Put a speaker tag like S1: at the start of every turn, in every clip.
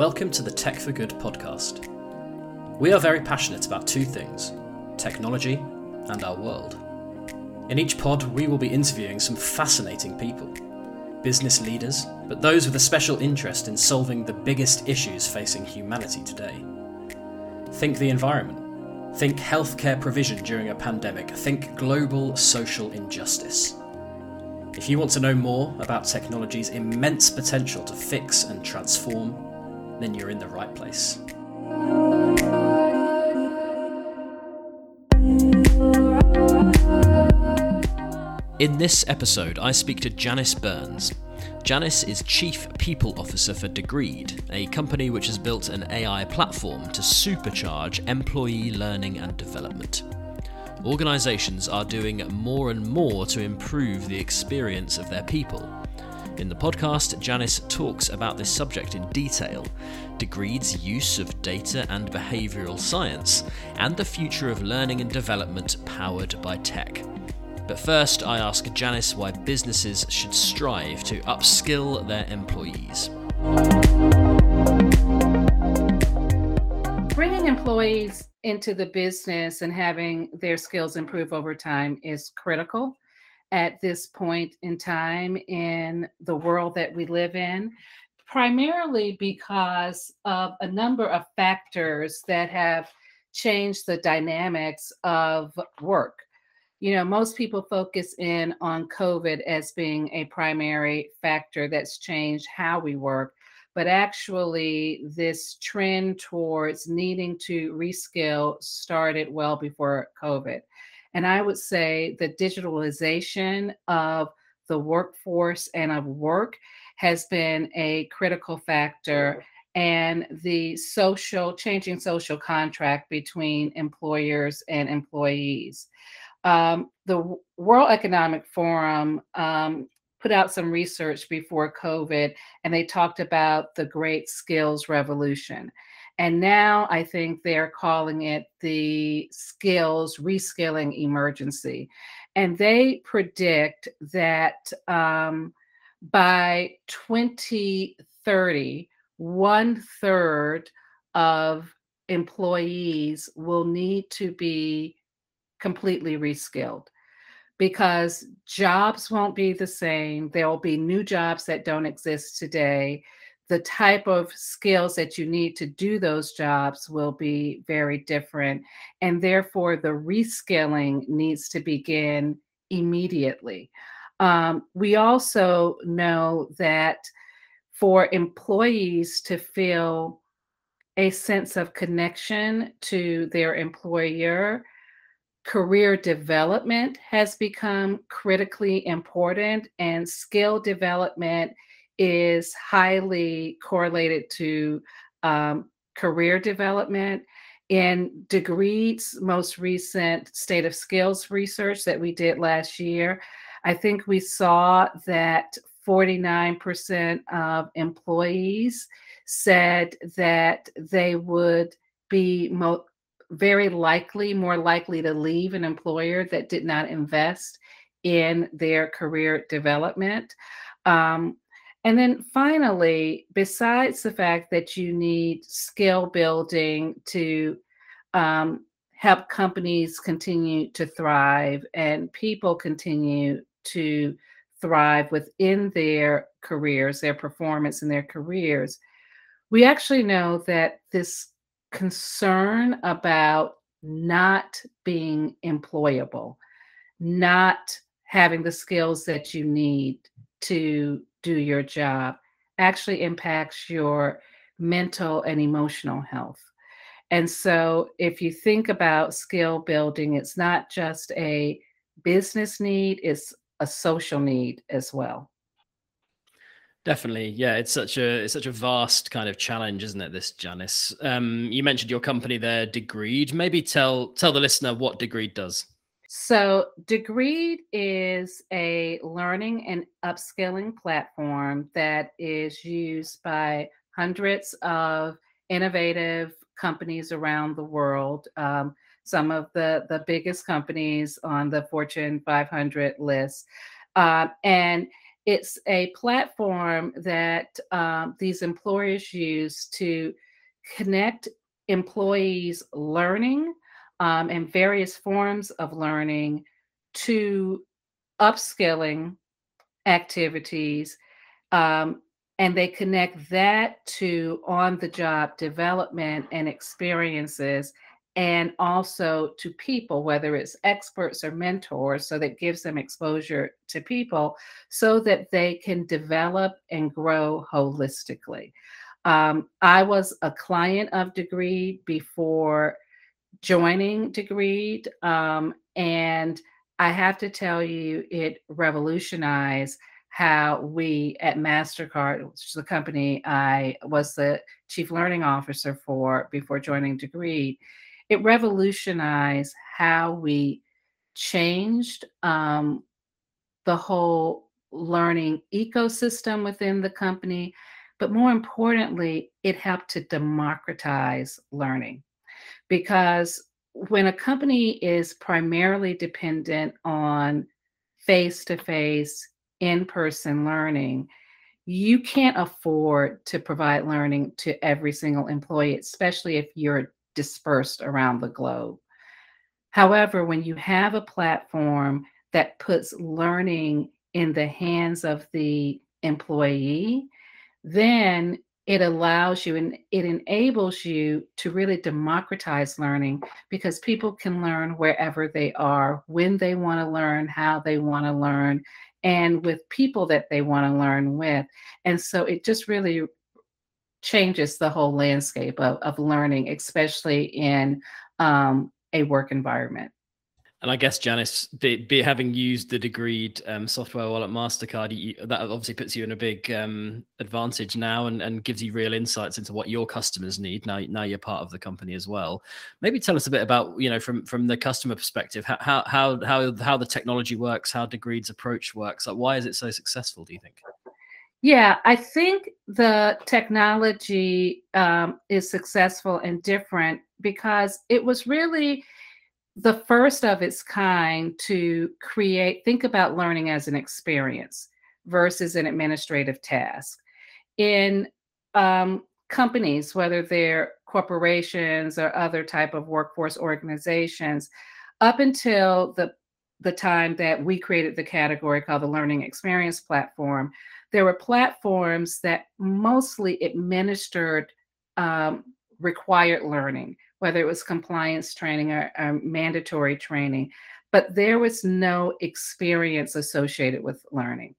S1: Welcome to the Tech for Good podcast. We are very passionate about two things technology and our world. In each pod, we will be interviewing some fascinating people business leaders, but those with a special interest in solving the biggest issues facing humanity today. Think the environment. Think healthcare provision during a pandemic. Think global social injustice. If you want to know more about technology's immense potential to fix and transform, then you're in the right place. In this episode, I speak to Janice Burns. Janice is Chief People Officer for Degreed, a company which has built an AI platform to supercharge employee learning and development. Organisations are doing more and more to improve the experience of their people. In the podcast, Janice talks about this subject in detail Degreed's use of data and behavioural science, and the future of learning and development powered by tech. But first, I ask Janice why businesses should strive to upskill their employees.
S2: Bringing employees into the business and having their skills improve over time is critical at this point in time in the world that we live in, primarily because of a number of factors that have changed the dynamics of work. You know, most people focus in on COVID as being a primary factor that's changed how we work but actually this trend towards needing to reskill started well before COVID. And I would say the digitalization of the workforce and of work has been a critical factor and the social changing social contract between employers and employees. Um, the World Economic Forum um, put out some research before COVID and they talked about the great skills revolution. And now I think they're calling it the skills reskilling emergency. And they predict that um, by 2030, one third of employees will need to be completely reskilled because jobs won't be the same. There will be new jobs that don't exist today. The type of skills that you need to do those jobs will be very different. And therefore, the reskilling needs to begin immediately. Um, we also know that for employees to feel a sense of connection to their employer, career development has become critically important, and skill development is highly correlated to um, career development. In Degreed's most recent state of skills research that we did last year, I think we saw that 49% of employees said that they would be mo- very likely, more likely to leave an employer that did not invest in their career development. Um, and then finally, besides the fact that you need skill building to um, help companies continue to thrive and people continue to thrive within their careers, their performance in their careers, we actually know that this concern about not being employable, not having the skills that you need to do your job actually impacts your mental and emotional health. And so, if you think about skill building, it's not just a business need, it's a social need as well.
S1: Definitely, yeah. It's such a it's such a vast kind of challenge, isn't it? This Janice. Um, you mentioned your company there, Degreed. Maybe tell tell the listener what Degreed does.
S2: So, Degreed is a learning and upskilling platform that is used by hundreds of innovative companies around the world. Um, some of the the biggest companies on the Fortune 500 list, uh, and it's a platform that um, these employers use to connect employees' learning um, and various forms of learning to upskilling activities. Um, and they connect that to on the job development and experiences and also to people, whether it's experts or mentors, so that gives them exposure to people so that they can develop and grow holistically. Um, I was a client of Degreed before joining Degreed, um, and I have to tell you, it revolutionized how we at MasterCard, which is the company I was the chief learning officer for before joining Degreed, it revolutionized how we changed um, the whole learning ecosystem within the company. But more importantly, it helped to democratize learning because when a company is primarily dependent on face to face, in person learning, you can't afford to provide learning to every single employee, especially if you're dispersed around the globe. However, when you have a platform that puts learning in the hands of the employee, then it allows you and it enables you to really democratize learning because people can learn wherever they are, when they want to learn, how they want to learn, and with people that they want to learn with. And so it just really changes the whole landscape of, of learning, especially in um, a work environment.
S1: And I guess Janice, be, be having used the Degreed um, software while at Mastercard, you, that obviously puts you in a big um, advantage now, and, and gives you real insights into what your customers need. Now, now you're part of the company as well. Maybe tell us a bit about you know from from the customer perspective, how how how how the technology works, how Degreed's approach works. Like, why is it so successful? Do you think?
S2: Yeah, I think the technology um, is successful and different because it was really the first of its kind to create, think about learning as an experience versus an administrative task. In um, companies, whether they're corporations or other type of workforce organizations, up until the the time that we created the category called the learning experience platform, there were platforms that mostly administered um, required learning whether it was compliance training or, or mandatory training, but there was no experience associated with learning.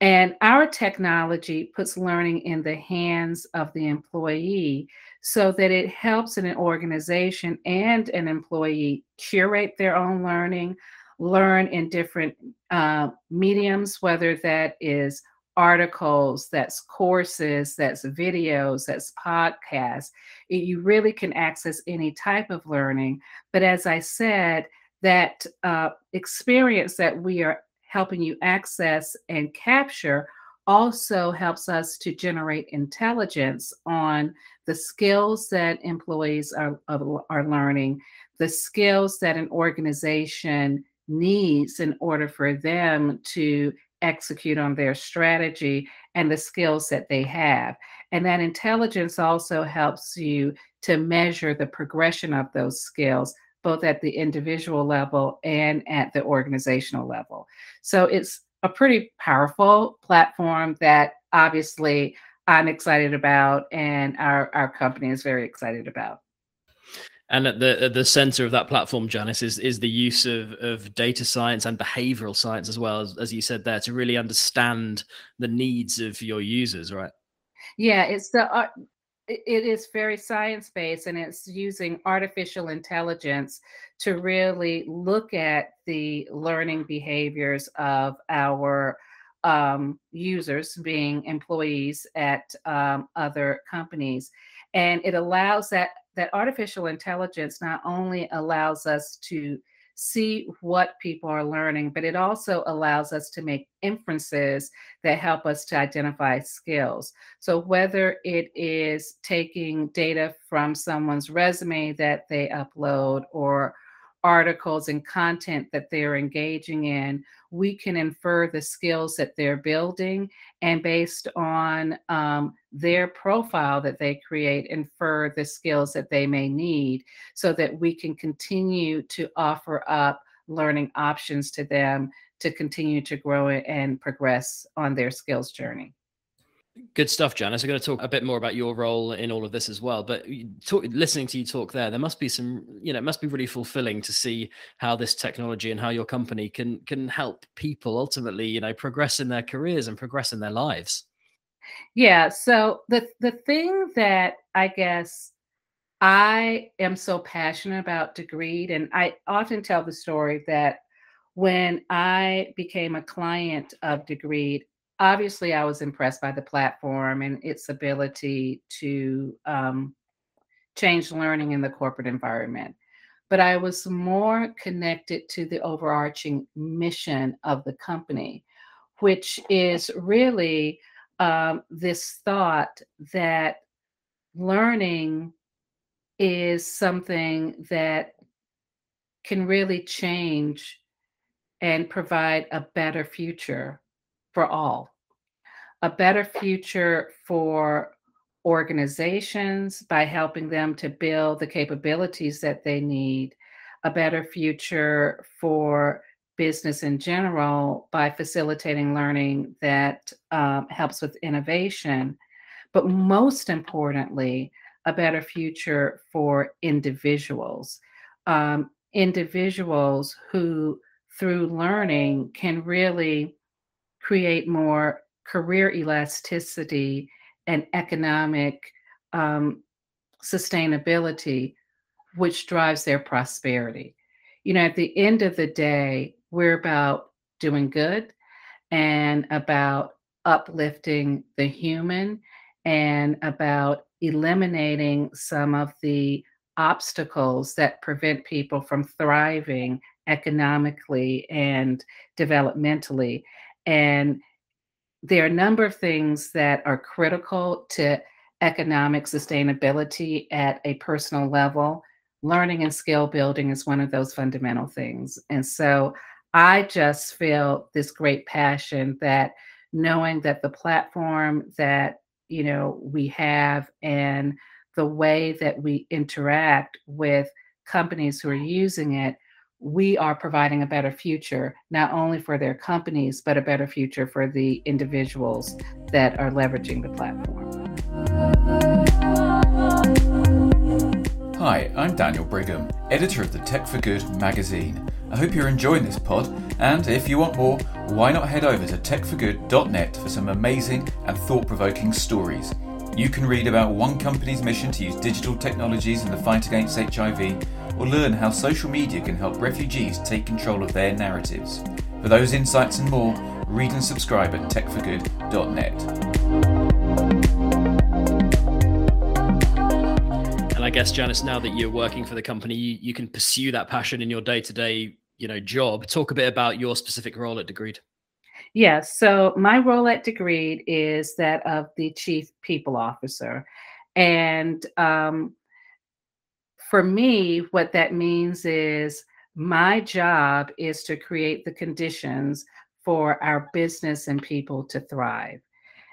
S2: And our technology puts learning in the hands of the employee so that it helps an organization and an employee curate their own learning, learn in different uh, mediums, whether that is articles, that's courses, that's videos, that's podcasts. It, you really can access any type of learning. But as I said, that uh, experience that we are helping you access and capture also helps us to generate intelligence on the skills that employees are, are learning, the skills that an organization needs in order for them to execute on their strategy and the skills that they have. And that intelligence also helps you to measure the progression of those skills, both at the individual level and at the organizational level. So it's a pretty powerful platform that obviously I'm excited about and our, our company is very excited about.
S1: And at the at the center of that platform, Janice, is is the use of of data science and behavioral science as well as as you said there to really understand the needs of your users, right?
S2: Yeah, it's the uh, it is very science based and it's using artificial intelligence to really look at the learning behaviors of our um, users being employees at um, other companies and it allows that that artificial intelligence not only allows us to see what people are learning, but it also allows us to make inferences that help us to identify skills. So, whether it is taking data from someone's resume that they upload or articles and content that they're engaging in, we can infer the skills that they're building and based on um, their profile that they create, infer the skills that they may need so that we can continue to offer up learning options to them to continue to grow and progress on their skills journey.
S1: Good stuff, Janice. I'm going to talk a bit more about your role in all of this as well. But talk, listening to you talk there, there must be some, you know, it must be really fulfilling to see how this technology and how your company can can help people ultimately, you know, progress in their careers and progress in their lives.
S2: Yeah. So the the thing that I guess I am so passionate about Degreed, and I often tell the story that when I became a client of Degreed, obviously I was impressed by the platform and its ability to um, change learning in the corporate environment. But I was more connected to the overarching mission of the company, which is really um, this thought that learning is something that can really change and provide a better future for all a better future for organizations by helping them to build the capabilities that they need, a better future for business in general by facilitating learning that um, helps with innovation, but most importantly, a better future for individuals. Um, individuals who, through learning, can really create more career elasticity and economic um, sustainability, which drives their prosperity. You know, at the end of the day, we're about doing good and about uplifting the human and about eliminating some of the obstacles that prevent people from thriving economically and developmentally. And there are a number of things that are critical to economic sustainability at a personal level. Learning and skill building is one of those fundamental things. And so I just feel this great passion that knowing that the platform that you know we have and the way that we interact with companies who are using it we are providing a better future, not only for their companies, but a better future for the individuals that are leveraging the platform.
S3: Hi, I'm Daniel Brigham, editor of the Tech for Good magazine. I hope you're enjoying this pod, and if you want more, why not head over to techforgood.net for some amazing and thought provoking stories. You can read about one company's mission to use digital technologies in the fight against HIV or learn how social media can help refugees take control of their narratives. For those insights and more, read and subscribe at techforgood.net.
S1: And I guess Janice, now that you're working for the company, you, you can pursue that passion in your day-to-day, you know, job. Talk a bit about your specific role at Degreed.
S2: Yes. So my role at Degreed is that of the chief people officer. And um, for me, what that means is my job is to create the conditions for our business and people to thrive.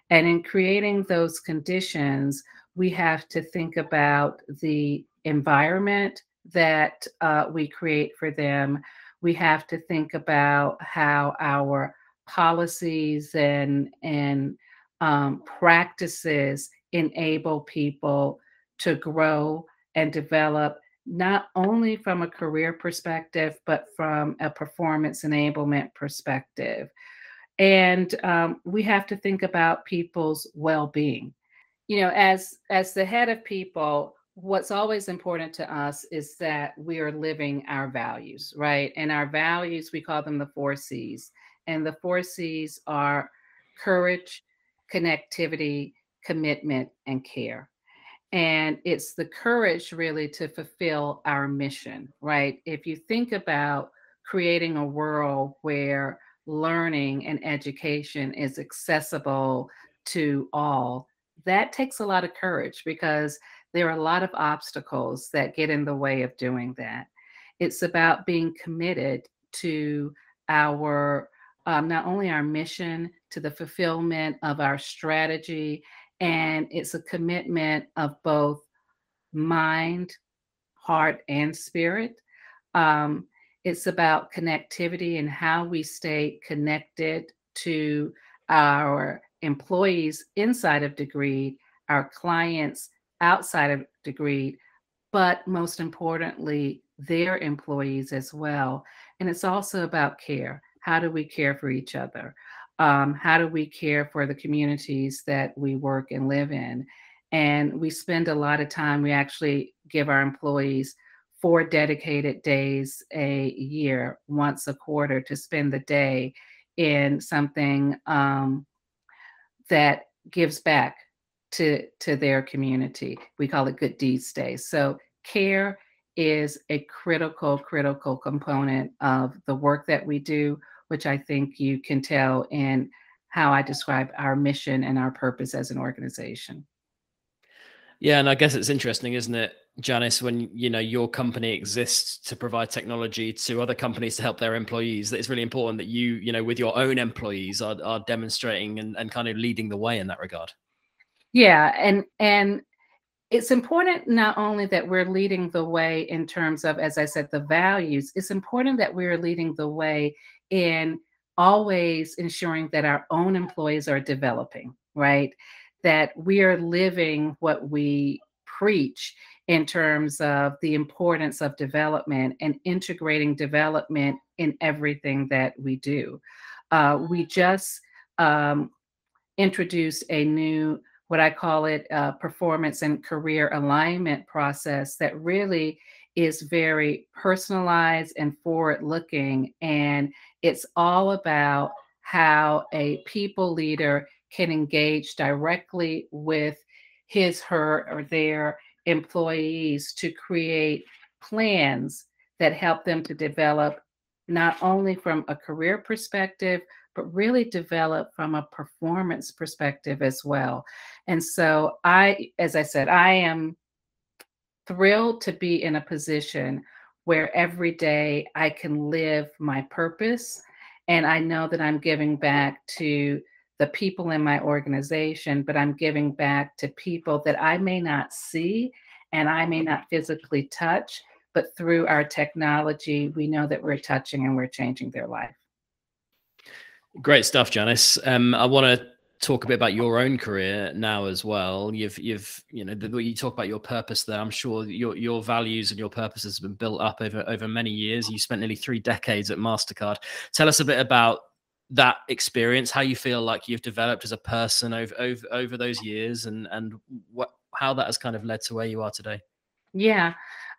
S2: And in creating those conditions, we have to think about the environment that uh, we create for them. We have to think about how our policies and and um, practices enable people to grow and develop not only from a career perspective, but from a performance enablement perspective. And um, we have to think about people's well-being. You know, as as the head of people, what's always important to us is that we are living our values, right? And our values, we call them the four C's. And the four C's are courage, connectivity, commitment, and care. And it's the courage really to fulfill our mission, right? If you think about creating a world where learning and education is accessible to all, that takes a lot of courage because there are a lot of obstacles that get in the way of doing that. it's about being committed to our um, not only our mission to the fulfillment of our strategy and it's a commitment of both mind heart and spirit um, it's about connectivity and how we stay connected to our employees inside of Degreed, our clients outside of Degreed, but most importantly, their employees as well. And it's also about care. How do we care for each other? Um, how do we care for the communities that we work and live in? And we spend a lot of time, we actually give our employees four dedicated days a year, once a quarter, to spend the day in something um, that gives back to to their community. We call it Good Deeds Day. So care is a critical critical component of the work that we do, which I think you can tell in how I describe our mission and our purpose as an organization.
S1: Yeah, and I guess it's interesting, isn't it, Janice, when you know your company exists to provide technology to other companies to help their employees, that it's really important that you, you know, with your own employees are, are demonstrating and, and kind of leading the way in that regard.
S2: Yeah, and and it's important not only that we're leading the way in terms of, as I said, the values, it's important that we're leading the way in always ensuring that our own employees are developing, right? that we are living what we preach in terms of the importance of development and integrating development in everything that we do. Uh, we just um, introduced a new, what I call it, uh, performance and career alignment process that really is very personalized and forward looking. And it's all about how a people leader can engage directly with his, her, or their employees to create plans that help them to develop not only from a career perspective, but really develop from a performance perspective as well. And so, I, as I said, I am thrilled to be in a position where every day I can live my purpose. And I know that I'm giving back to the people in my organization, but I'm giving back to people that I may not see and I may not physically touch, but through our technology, we know that we're touching and we're changing their life.
S1: Great stuff, Janice. Um, I want to talk a bit about your own career now as well. You've, you've, you know, the, you talk about your purpose there. I'm sure your your values and your purpose has been built up over over many years. You spent nearly three decades at Mastercard. Tell us a bit about that experience, how you feel like you've developed as a person over over over those years, and and what how that has kind of led to where you are today.
S2: Yeah,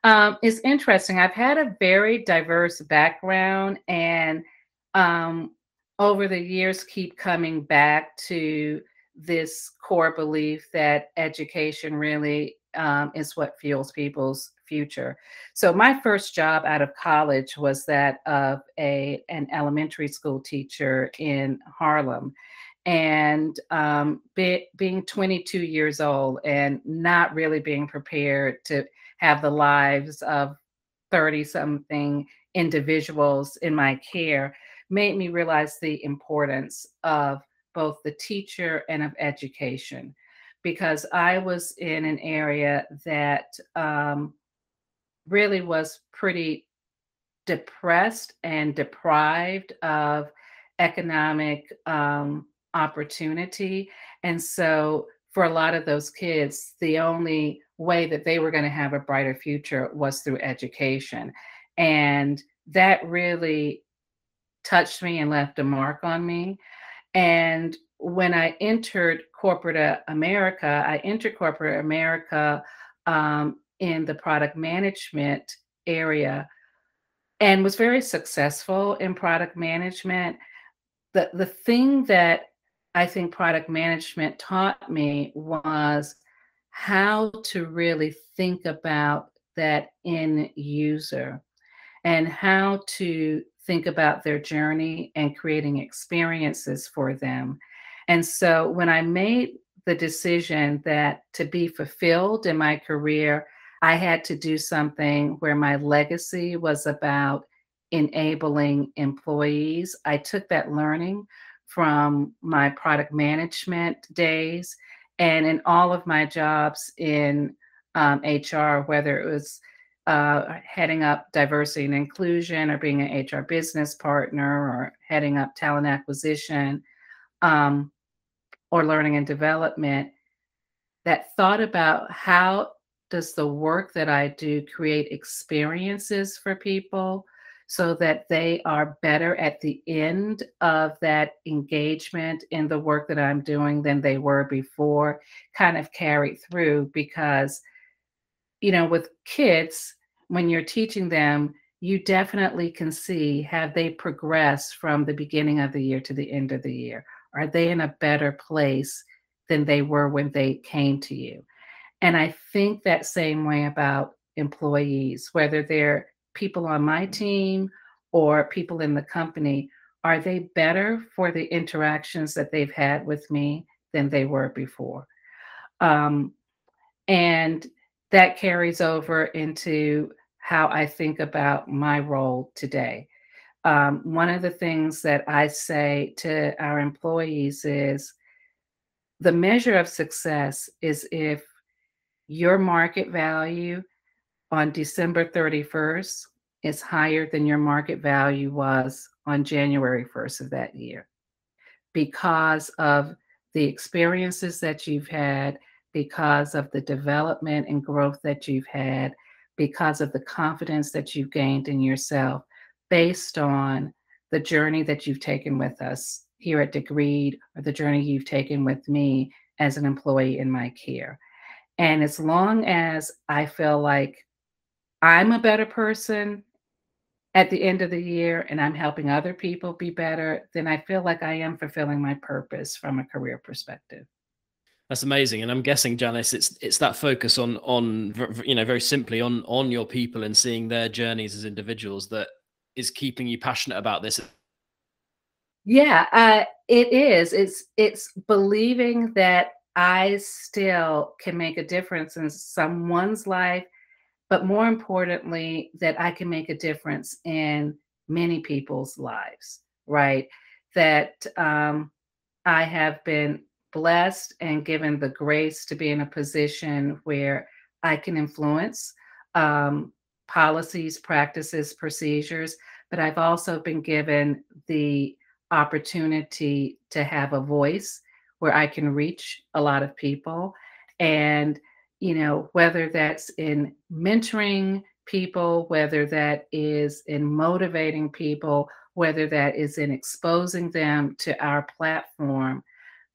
S2: um, it's interesting. I've had a very diverse background, and um, over the years, keep coming back to this core belief that education really um, is what fuels people's future. So my first job out of college was that of a an elementary school teacher in Harlem, and um, be, being 22 years old and not really being prepared to have the lives of 30 something individuals in my care made me realize the importance of both the teacher and of education because I was in an area that um, really was pretty depressed and deprived of economic um, opportunity. And so, for a lot of those kids, the only way that they were going to have a brighter future was through education. And that really touched me and left a mark on me. And when I entered corporate America, I entered corporate America um, in the product management area and was very successful in product management. The, the thing that I think product management taught me was how to really think about that end user and how to think about their journey and creating experiences for them. And so when I made the decision that to be fulfilled in my career, I had to do something where my legacy was about enabling employees. I took that learning from my product management days and in all of my jobs in um, HR, whether it was uh, heading up diversity and inclusion or being an HR business partner or heading up talent acquisition um, or learning and development, that thought about how does the work that I do create experiences for people so that they are better at the end of that engagement in the work that I'm doing than they were before, kind of carried through because, you know, with kids, when you're teaching them, you definitely can see have they progressed from the beginning of the year to the end of the year? Are they in a better place than they were when they came to you? And I think that same way about employees, whether they're people on my team or people in the company, are they better for the interactions that they've had with me than they were before? Um, and that carries over into how I think about my role today. Um, one of the things that I say to our employees is the measure of success is if your market value on December 31st is higher than your market value was on January 1st of that year because of the experiences that you've had, because of the development and growth that you've had, because of the confidence that you've gained in yourself based on the journey that you've taken with us here at Degreed or the journey you've taken with me as an employee in my care. And as long as I feel like I'm a better person at the end of the year and I'm helping other people be better, then I feel like I am fulfilling my purpose from a career perspective.
S1: That's amazing, and I'm guessing, Janice, it's it's that focus on on you know very simply on on your people and seeing their journeys as individuals that is keeping you passionate about this.
S2: Yeah, uh, it is. It's it's believing that I still can make a difference in someone's life, but more importantly, that I can make a difference in many people's lives. Right? That um, I have been blessed and given the grace to be in a position where I can influence um, policies, practices, procedures, but I've also been given the opportunity to have a voice where I can reach a lot of people. And, you know, whether that's in mentoring people, whether that is in motivating people, whether that is in exposing them to our platform,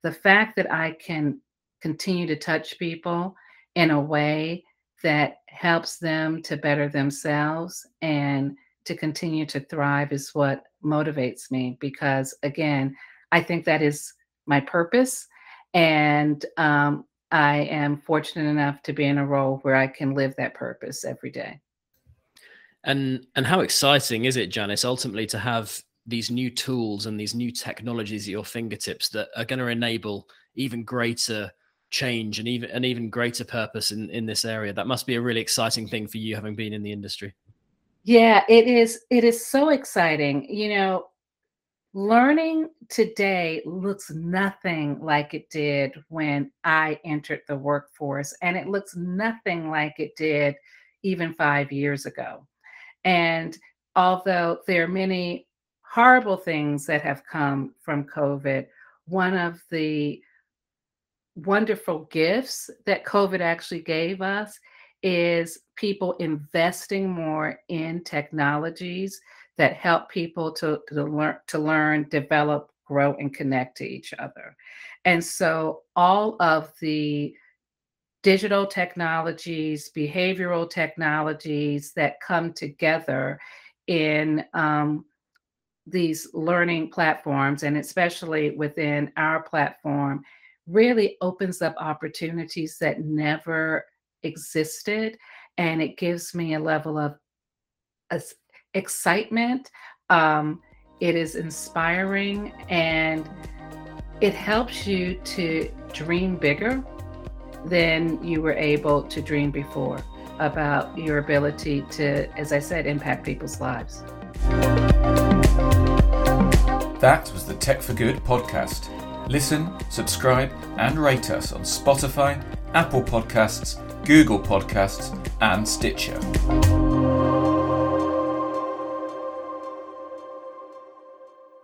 S2: the fact that I can continue to touch people in a way that helps them to better themselves and to continue to thrive is what motivates me because again i think that is my purpose. And um, i am fortunate enough to be in a role where i can live that purpose every day.
S1: And and how exciting is it janice ultimately to have these new tools and these new technologies at your fingertips that are going to enable even greater change and even an even greater purpose in in this area. That must be a really exciting thing for you having been in the industry.
S2: Yeah it is it is so exciting. You know learning today looks nothing like it did when i entered the workforce and it looks nothing like it did even 5 years ago. And although there are many horrible things that have come from COVID, one of the wonderful gifts that COVID actually gave us is people investing more in technologies that help people to, to learn to learn, develop, grow, and connect to each other. And so all of the digital technologies, behavioral technologies that come together in um, these learning platforms, and especially within our platform, really opens up opportunities that never existed. And it gives me a level of excitement. Um, it is inspiring and it helps you to dream bigger than you were able to dream before. about your ability to, as I said, impact people's lives.
S3: That was the Tech for Good podcast. Listen, subscribe, and rate us on Spotify, Apple Podcasts, Google Podcasts, and Stitcher.